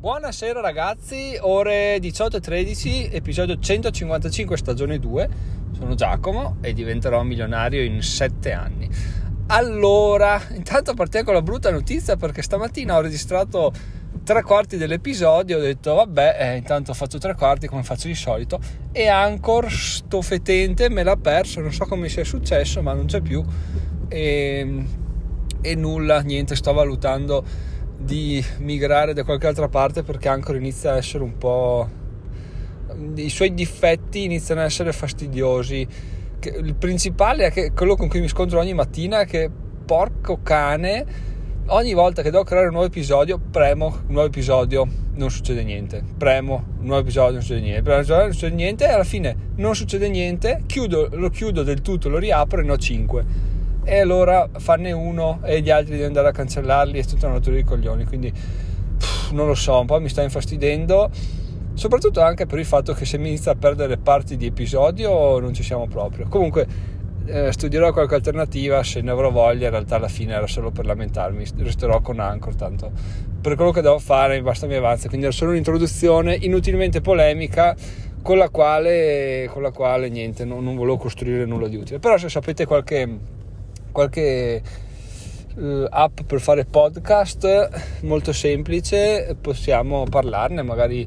Buonasera ragazzi, ore 18.13, episodio 155 stagione 2. Sono Giacomo e diventerò milionario in 7 anni. Allora, intanto partiamo con la brutta notizia perché stamattina ho registrato tre quarti dell'episodio, ho detto vabbè, eh, intanto faccio tre quarti come faccio di solito e Anchor, sto fetente, me l'ha perso, non so come sia successo ma non c'è più e, e nulla, niente, sto valutando di migrare da qualche altra parte perché Anchor inizia a essere un po' i suoi difetti iniziano a essere fastidiosi. Il principale è che quello con cui mi scontro ogni mattina è che porco cane ogni volta che devo creare un nuovo episodio premo un nuovo episodio non succede niente. Premo un nuovo episodio non succede niente. Premo un episodio non succede niente e alla fine non succede niente chiudo, lo chiudo del tutto lo riapro e ne ho 5 e allora farne uno e gli altri di andare a cancellarli è tutta una natura di coglioni quindi pff, non lo so un po' mi sta infastidendo soprattutto anche per il fatto che se mi inizia a perdere parti di episodio non ci siamo proprio. Comunque eh, studierò qualche alternativa se ne avrò voglia in realtà alla fine era solo per lamentarmi resterò con Anchor tanto per quello che devo fare basta mi avanza. Quindi era solo un'introduzione inutilmente polemica con la quale, con la quale niente non, non volevo costruire nulla di utile. Però se sapete qualche qualche uh, app per fare podcast molto semplice, possiamo parlarne, magari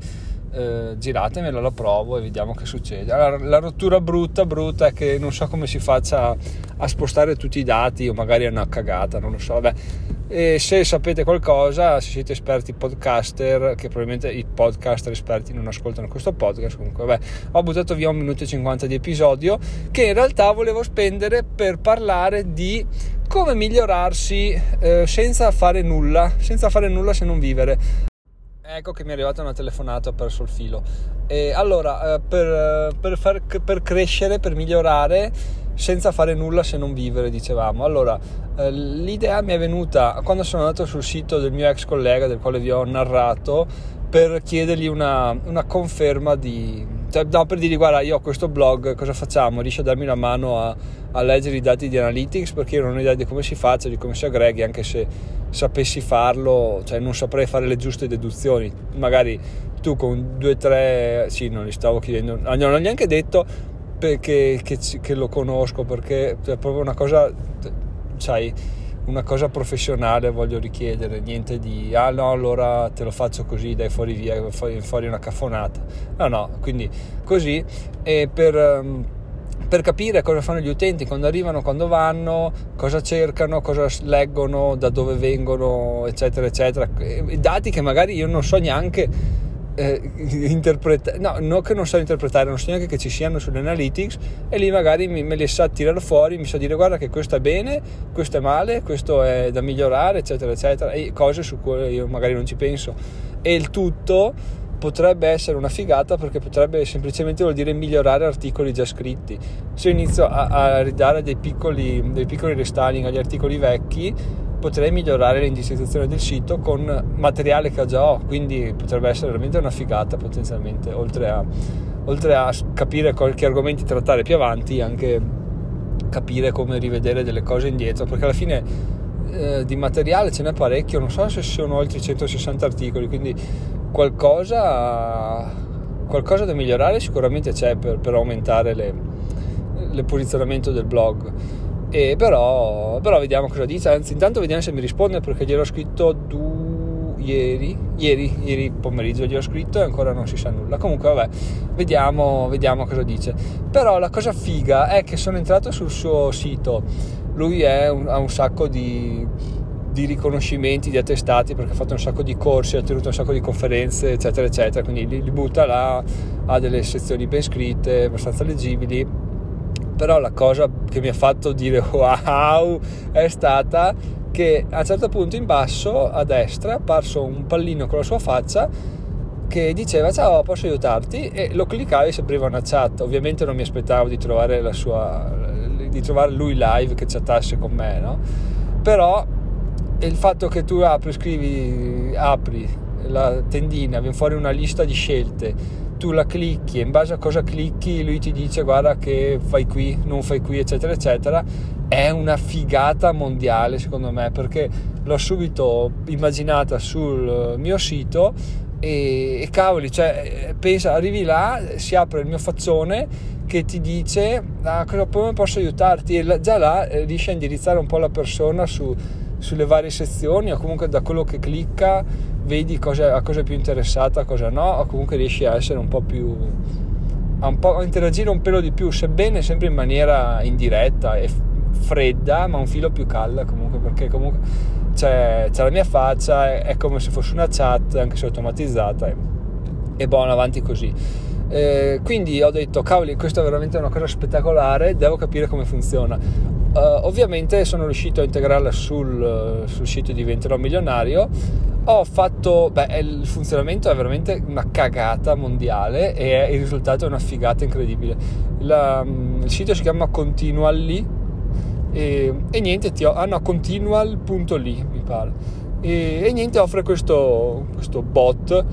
uh, giratemela, la provo e vediamo che succede. Allora, la rottura brutta, brutta è che non so come si faccia a spostare tutti i dati o magari è una cagata, non lo so. Vabbè. E se sapete qualcosa, se siete esperti podcaster, che probabilmente i podcaster esperti non ascoltano questo podcast, comunque vabbè, ho buttato via un minuto e 50 di episodio che in realtà volevo spendere per parlare di come migliorarsi eh, senza fare nulla, senza fare nulla se non vivere. Ecco che mi è arrivata una telefonata, ho perso il filo. E allora, eh, per, per, far, per crescere, per migliorare, senza fare nulla se non vivere, dicevamo. Allora, eh, l'idea mi è venuta quando sono andato sul sito del mio ex collega, del quale vi ho narrato, per chiedergli una, una conferma di... Cioè, no, per dirgli, guarda, io ho questo blog, cosa facciamo? Riesci a darmi una mano a, a leggere i dati di Analytics? Perché io non ho idea di come si faccia, di come si aggreghi, anche se sapessi farlo, cioè non saprei fare le giuste deduzioni. Magari tu con due o tre, sì, non li stavo chiedendo, non ho neanche detto che, che, che lo conosco perché è proprio una cosa, sai, una cosa professionale voglio richiedere, niente di ah no allora te lo faccio così, dai fuori via, fuori, fuori una caffonata. No, no, quindi così e per, ehm, per capire cosa fanno gli utenti quando arrivano, quando vanno, cosa cercano, cosa leggono, da dove vengono, eccetera, eccetera. Dati che magari io non so neanche eh, interpretare, no, non che non so interpretare, non so neanche che ci siano sulle analytics e lì magari mi, me li sa tirare fuori, mi sa dire guarda che questo è bene, questo è male, questo è da migliorare, eccetera, eccetera, e cose su cui io magari non ci penso. E il tutto potrebbe essere una figata perché potrebbe semplicemente vuol dire migliorare articoli già scritti. Se inizio a, a ridare dei piccoli, dei piccoli restyling agli articoli vecchi, potrei migliorare l'indicizzazione del sito con materiale che già ho, quindi potrebbe essere veramente una figata potenzialmente, oltre a, oltre a capire qualche argomenti trattare più avanti, anche capire come rivedere delle cose indietro, perché alla fine eh, di materiale ce n'è parecchio, non so se sono oltre 160 articoli, quindi qualcosa, qualcosa da migliorare sicuramente c'è per, per aumentare le, il posizionamento del blog e però, però, vediamo cosa dice. Anzi, intanto vediamo se mi risponde perché gliel'ho scritto du... ieri, ieri, ieri pomeriggio gliel'ho scritto e ancora non si sa nulla. Comunque, vabbè, vediamo, vediamo cosa dice. Però la cosa figa è che sono entrato sul suo sito. Lui un, ha un sacco di, di riconoscimenti, di attestati perché ha fatto un sacco di corsi, ha tenuto un sacco di conferenze, eccetera, eccetera. Quindi li, li butta là, ha delle sezioni ben scritte, abbastanza leggibili però la cosa che mi ha fatto dire wow è stata che a un certo punto in basso a destra è apparso un pallino con la sua faccia che diceva ciao posso aiutarti e lo cliccavi e si apriva una chat ovviamente non mi aspettavo di trovare sua di trovare lui live che chattasse con me no? però il fatto che tu apri scrivi apri la tendina viene fuori una lista di scelte tu la clicchi e in base a cosa clicchi lui ti dice guarda che fai qui, non fai qui, eccetera, eccetera, è una figata mondiale secondo me perché l'ho subito immaginata sul mio sito e, e cavoli, cioè, pensa, arrivi là, si apre il mio faccione che ti dice ah, come posso aiutarti? E già là eh, riesci a indirizzare un po' la persona su, sulle varie sezioni o comunque da quello che clicca vedi cosa, a cosa è più interessata, a cosa no o comunque riesci a essere un po' più a, un po', a interagire un pelo di più sebbene sempre in maniera indiretta e fredda ma un filo più calda comunque perché comunque c'è, c'è la mia faccia, è, è, come se fosse una chat, anche se automatizzata, e, e buono, avanti così. Eh, quindi ho detto, cavoli, questa è veramente una cosa spettacolare, devo capire come funziona. Uh, ovviamente sono riuscito a integrarla sul, sul sito Diventerò Milionario. Ho fatto, beh, il funzionamento è veramente una cagata mondiale e il risultato è una figata incredibile. La, il sito si chiama Continually e, e niente, ti, ah no, continual.ly mi pare. E, e, niente, offre questo, questo bot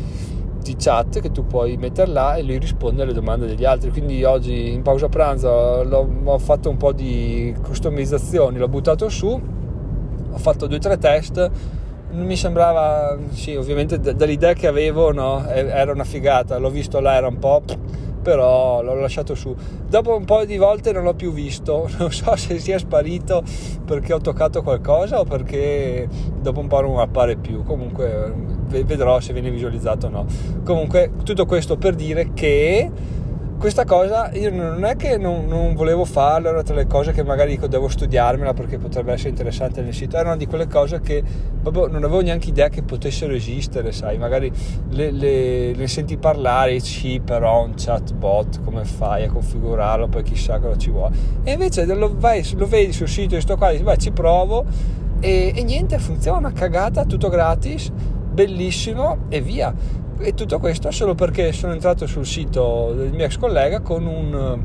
di chat che tu puoi mettere là e lui risponde alle domande degli altri. Quindi oggi in pausa pranzo ho fatto un po' di customizzazioni, l'ho buttato su, ho fatto due o tre test. Mi sembrava, sì, ovviamente dall'idea che avevo, no, era una figata. L'ho visto là, era un po' però l'ho lasciato su. Dopo un po' di volte non l'ho più visto, non so se sia sparito perché ho toccato qualcosa o perché dopo un po' non appare più. Comunque vedrò se viene visualizzato o no. Comunque tutto questo per dire che questa cosa io non è che non, non, volevo farla, era tra le cose che magari dico devo studiarmela perché potrebbe essere interessante nel sito, era una di quelle cose che proprio non avevo neanche idea che potessero esistere, sai, magari le, le, le senti parlare, sì però un chatbot come fai a configurarlo, poi chissà cosa ci vuole. E invece lo, vai, lo vedi sul sito di sto qua, dici, vai ci provo. E, e niente, funziona, cagata, tutto gratis, bellissimo e via e tutto questo solo perché sono entrato sul sito del mio ex collega con, un,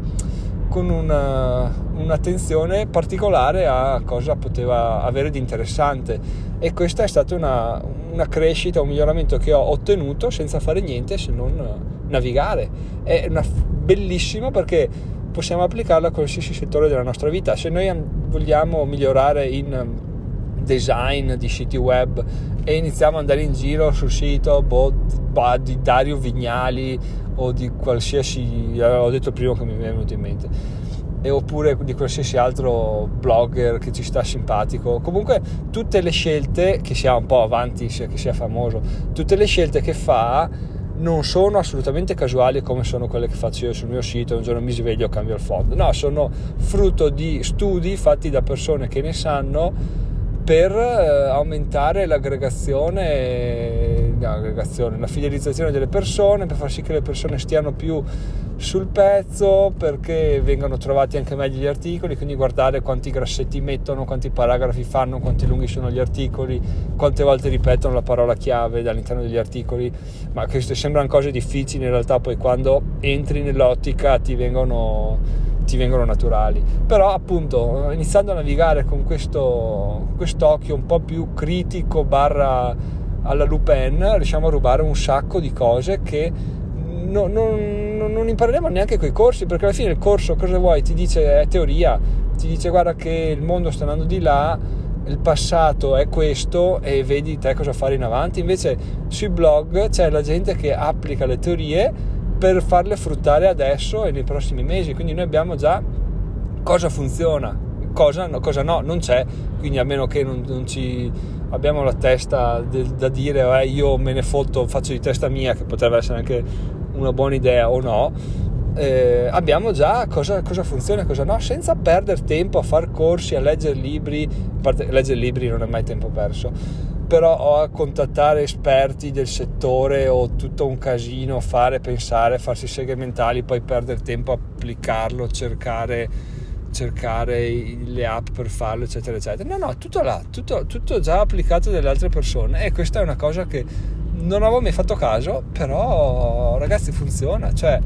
con una, un'attenzione particolare a cosa poteva avere di interessante e questa è stata una, una crescita, un miglioramento che ho ottenuto senza fare niente se non navigare. È una, bellissimo perché possiamo applicarla a qualsiasi settore della nostra vita. Se noi vogliamo migliorare in design di siti web e iniziamo ad andare in giro sul sito boh, di Dario Vignali o di qualsiasi, ho detto il primo che mi è venuto in mente, e oppure di qualsiasi altro blogger che ci sta simpatico. Comunque tutte le scelte, che sia un po' avanti, sia che sia famoso, tutte le scelte che fa non sono assolutamente casuali come sono quelle che faccio io sul mio sito, un giorno mi sveglio e cambio il fondo. No, sono frutto di studi fatti da persone che ne sanno per eh, aumentare l'aggregazione, l'aggregazione, la fidelizzazione delle persone, per far sì che le persone stiano più sul pezzo, perché vengano trovati anche meglio gli articoli, quindi guardare quanti grassetti mettono, quanti paragrafi fanno, quanti lunghi sono gli articoli, quante volte ripetono la parola chiave all'interno degli articoli, ma queste sembrano cose difficili in realtà poi quando entri nell'ottica ti vengono ti vengono naturali. Però appunto iniziando a navigare con questo quest'occhio un po' più critico barra alla Lupin riusciamo a rubare un sacco di cose che no, non, non, impareremo neanche con i corsi perché alla fine il corso cosa vuoi? Ti dice è teoria, ti dice guarda che il mondo sta andando di là il passato è questo e vedi te cosa fare in avanti invece sui blog c'è la gente che applica le teorie per farle fruttare adesso e nei prossimi mesi. Quindi noi abbiamo già cosa funziona, cosa no, cosa no non c'è. Quindi a meno che non, non ci abbiamo la testa de, da dire eh, io me ne fotto, faccio di testa mia, che potrebbe essere anche una buona idea o no. Eh, abbiamo già cosa, cosa, funziona e cosa no, senza perdere tempo a fare corsi, a leggere libri. A parte, leggere libri non è mai tempo perso però a contattare esperti del settore o tutto un casino, fare, pensare, farsi seghe mentali, poi perdere tempo a applicarlo, cercare, cercare le app per farlo, eccetera, eccetera. No, no, tutto là, tutto, tutto già applicato dalle altre persone e questa è una cosa che non avevo mai fatto caso, però ragazzi funziona, cioè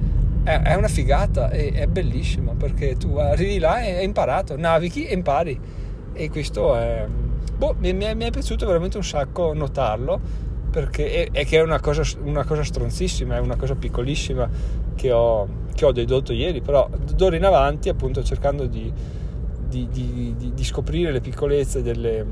è, una figata, è, è bellissima perché tu arrivi là e hai imparato, navighi e impari e questo è boh, mi, mi, è, piaciuto veramente un sacco notarlo perché è, è che è una cosa, una cosa, stronzissima, è una cosa piccolissima che ho, che ho dedotto ieri, però d'ora in avanti appunto cercando di, di, di, di scoprire le piccolezze delle,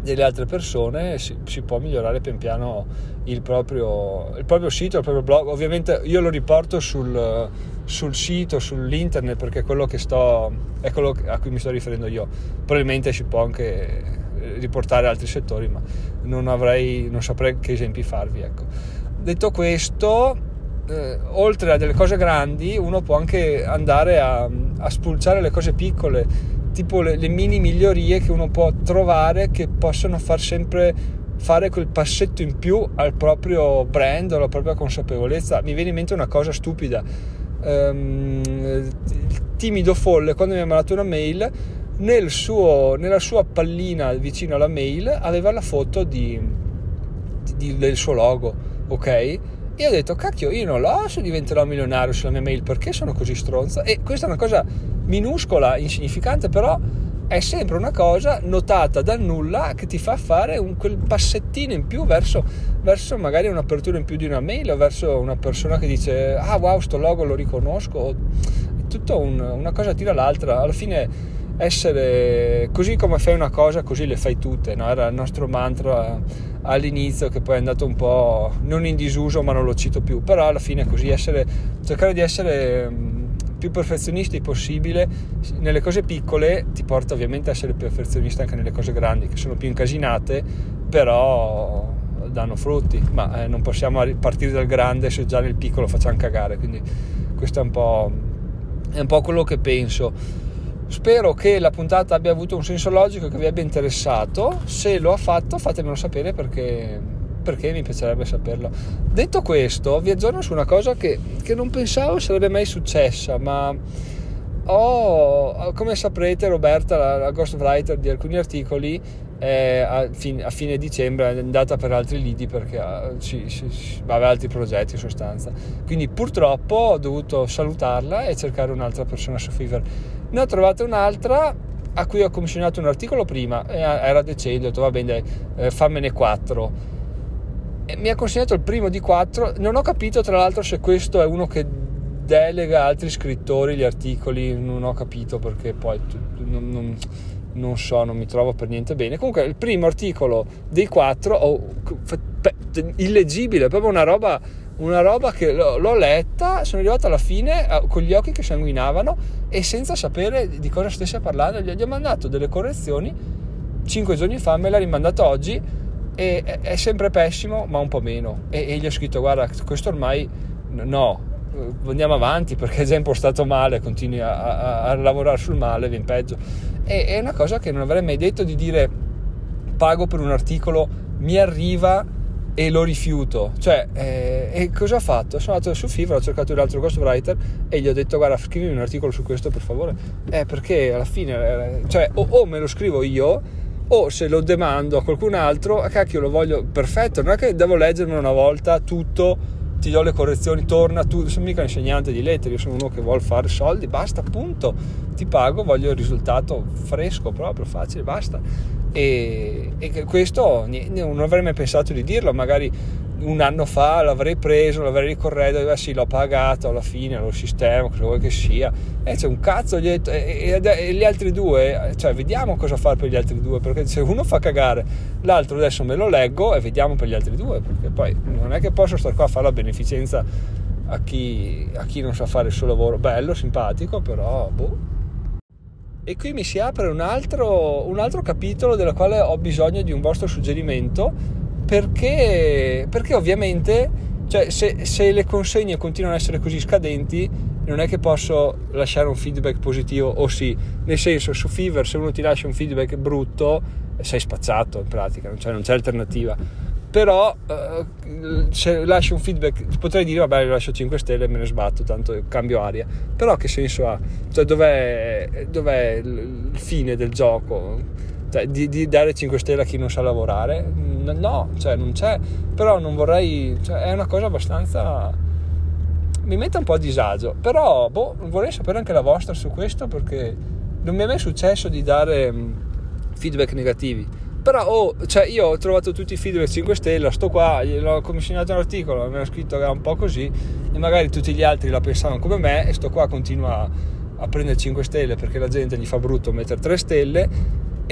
delle altre persone si, si, può migliorare pian piano il proprio, il proprio, sito, il proprio blog. Ovviamente io lo riporto sul, sul sito, sull'internet perché è quello, sto, è quello a cui mi sto riferendo io. Probabilmente si può anche riportare altri settori, ma non, avrei, non saprei che esempi farvi. Ecco. Detto questo, eh, oltre a delle cose grandi, uno può anche andare a, a spulciare le cose piccole tipo le, le mini migliorie che uno può trovare che possono far sempre fare quel passetto in più al proprio brand, alla propria consapevolezza. Mi viene in mente una cosa stupida. Um, il timido folle, quando mi ha mandato una mail, nel suo, nella sua pallina vicino alla mail aveva la foto di, di, del suo logo, ok? E ho detto, cacchio, io non lo so diventerò milionario sulla mia mail perché sono così stronza. E questa è una cosa minuscola, insignificante, però è sempre una cosa notata dal nulla che ti fa fare un, quel passettino in più verso, verso magari un'apertura in più di una mail o verso una persona che dice ah wow sto logo lo riconosco è tutto un, una cosa tira l'altra alla fine essere così come fai una cosa così le fai tutte no? era il nostro mantra all'inizio che poi è andato un po' non in disuso ma non lo cito più. Però alla fine così essere cercare di essere più perfezionisti possibile. Nelle cose piccole ti porta ovviamente a essere perfezionista anche nelle cose grandi che sono più incasinate però danno frutti. Ma eh, non possiamo partire dal grande se già nel piccolo facciamo cagare. Quindi questo è un po', è un po' quello che penso spero che la puntata abbia avuto un senso logico che vi abbia interessato se lo ha fatto fatemelo sapere perché perché mi piacerebbe saperlo. Detto questo, vi aggiorno su una cosa che, che non pensavo sarebbe mai successa, ma ho, come saprete, Roberta, la, la ghostwriter di alcuni articoli, a, fin, a, fine dicembre è andata per altri lidi perché ci, ci, ci, aveva altri progetti in sostanza. Quindi purtroppo ho dovuto salutarla e cercare un'altra persona su Fiverr. Ne ho trovata un'altra a cui ho commissionato un articolo prima, era decente, ho detto va bene, eh, fammene quattro mi ha consegnato il primo di quattro. Non ho capito, tra l'altro, se questo è uno che delega altri scrittori gli articoli. Non ho capito perché poi non, non, non so, non mi trovo per niente bene. Comunque, il primo articolo dei quattro, oh, illeggibile, proprio una roba, una roba che l'ho, l'ho, letta. Sono arrivato alla fine con gli occhi che sanguinavano e senza sapere di cosa stesse parlando. Gli, ho mandato delle correzioni. Cinque giorni fa me l'ha rimandato oggi e è sempre pessimo ma un po' meno e, e gli ho scritto guarda questo ormai no andiamo avanti perché è già impostato male continui a, a, a lavorare sul male viene peggio e, è una cosa che non avrei mai detto di dire pago per un articolo mi arriva e lo rifiuto cioè eh, e cosa ho fatto? sono andato su Fiverr ho cercato un altro ghostwriter e gli ho detto guarda scrivimi un articolo su questo per favore eh perché alla fine eh, cioè o, o me lo scrivo io o se lo demando a qualcun altro, a cacchio lo voglio perfetto, non è che devo leggermi una volta tutto, ti do le correzioni, torna tu, sono mica insegnante di lettere, io sono uno che vuole fare soldi, basta, punto, ti pago, voglio il risultato fresco proprio, facile, basta. E, e questo non avrei mai pensato di dirlo, magari un anno fa l'avrei preso, l'avrei ricorretto, eh sì, l'ho pagato alla fine, lo sistema, cosa vuoi che sia. E c'è un cazzo, gli, e, e, e, gli altri due, cioè vediamo cosa fare per gli altri due, perché se uno fa cagare, l'altro adesso me lo leggo e vediamo per gli altri due, perché poi non è che posso stare qua a fare la beneficenza a chi, a chi non sa fare il suo lavoro. Bello, simpatico, però boh. E qui mi si apre un altro, un altro capitolo della quale ho bisogno di un vostro suggerimento perché, perché ovviamente cioè, se, se, le consegne continuano ad essere così scadenti non è che posso lasciare un feedback positivo o sì, nel senso su Fiverr se uno ti lascia un feedback brutto sei spazzato in pratica, cioè non c'è alternativa però eh, se lascio un feedback potrei dire vabbè lascio 5 stelle e me ne sbatto tanto cambio aria però che senso ha? Cioè dov'è, dov'è il fine del gioco? Cioè, di, di, dare 5 stelle a chi non sa lavorare? No, cioè non c'è. Però non vorrei cioè, è una cosa abbastanza mi mette un po' a disagio. Però boh, vorrei sapere anche la vostra su questo perché non mi è mai successo di dare mm, feedback negativi. Però oh, cioè io ho trovato tutti i feedback 5 stelle sto qua, l'ho commissionato un articolo mi hanno scritto che era un po' così e magari tutti gli altri la pensavano come me e sto qua continua a prendere 5 stelle perché la gente gli fa brutto mettere 3 stelle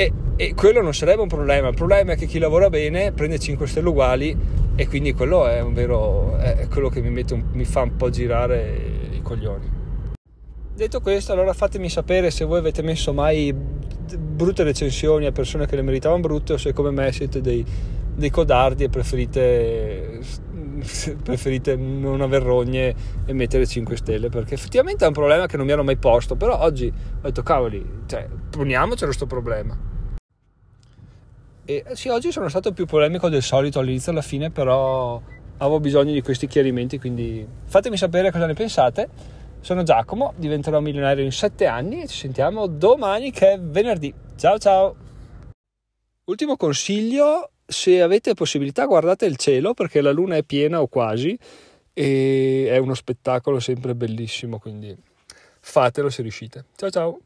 E, e, quello non sarebbe un problema. Il problema è che chi lavora bene prende 5 stelle uguali e quindi quello è, un vero, è quello che mi, un, mi fa un po' girare i coglioni. Detto questo, allora fatemi sapere se voi avete messo mai brutte recensioni a persone che le meritavano brutte o se come me siete dei, dei codardi e preferite, preferite non aver rogne e mettere 5 stelle perché effettivamente è un problema che non mi ero mai posto però oggi ho detto cavoli cioè, poniamocelo questo problema e sì oggi sono stato più polemico del solito all'inizio alla fine però avevo bisogno di questi chiarimenti quindi fatemi sapere cosa ne pensate sono Giacomo, diventerò milionario in 7 anni e ci sentiamo domani che è venerdì. Ciao ciao! Ultimo consiglio, se avete possibilità guardate il cielo perché la luna è piena o quasi e è uno spettacolo sempre bellissimo, quindi fatelo se riuscite. Ciao ciao!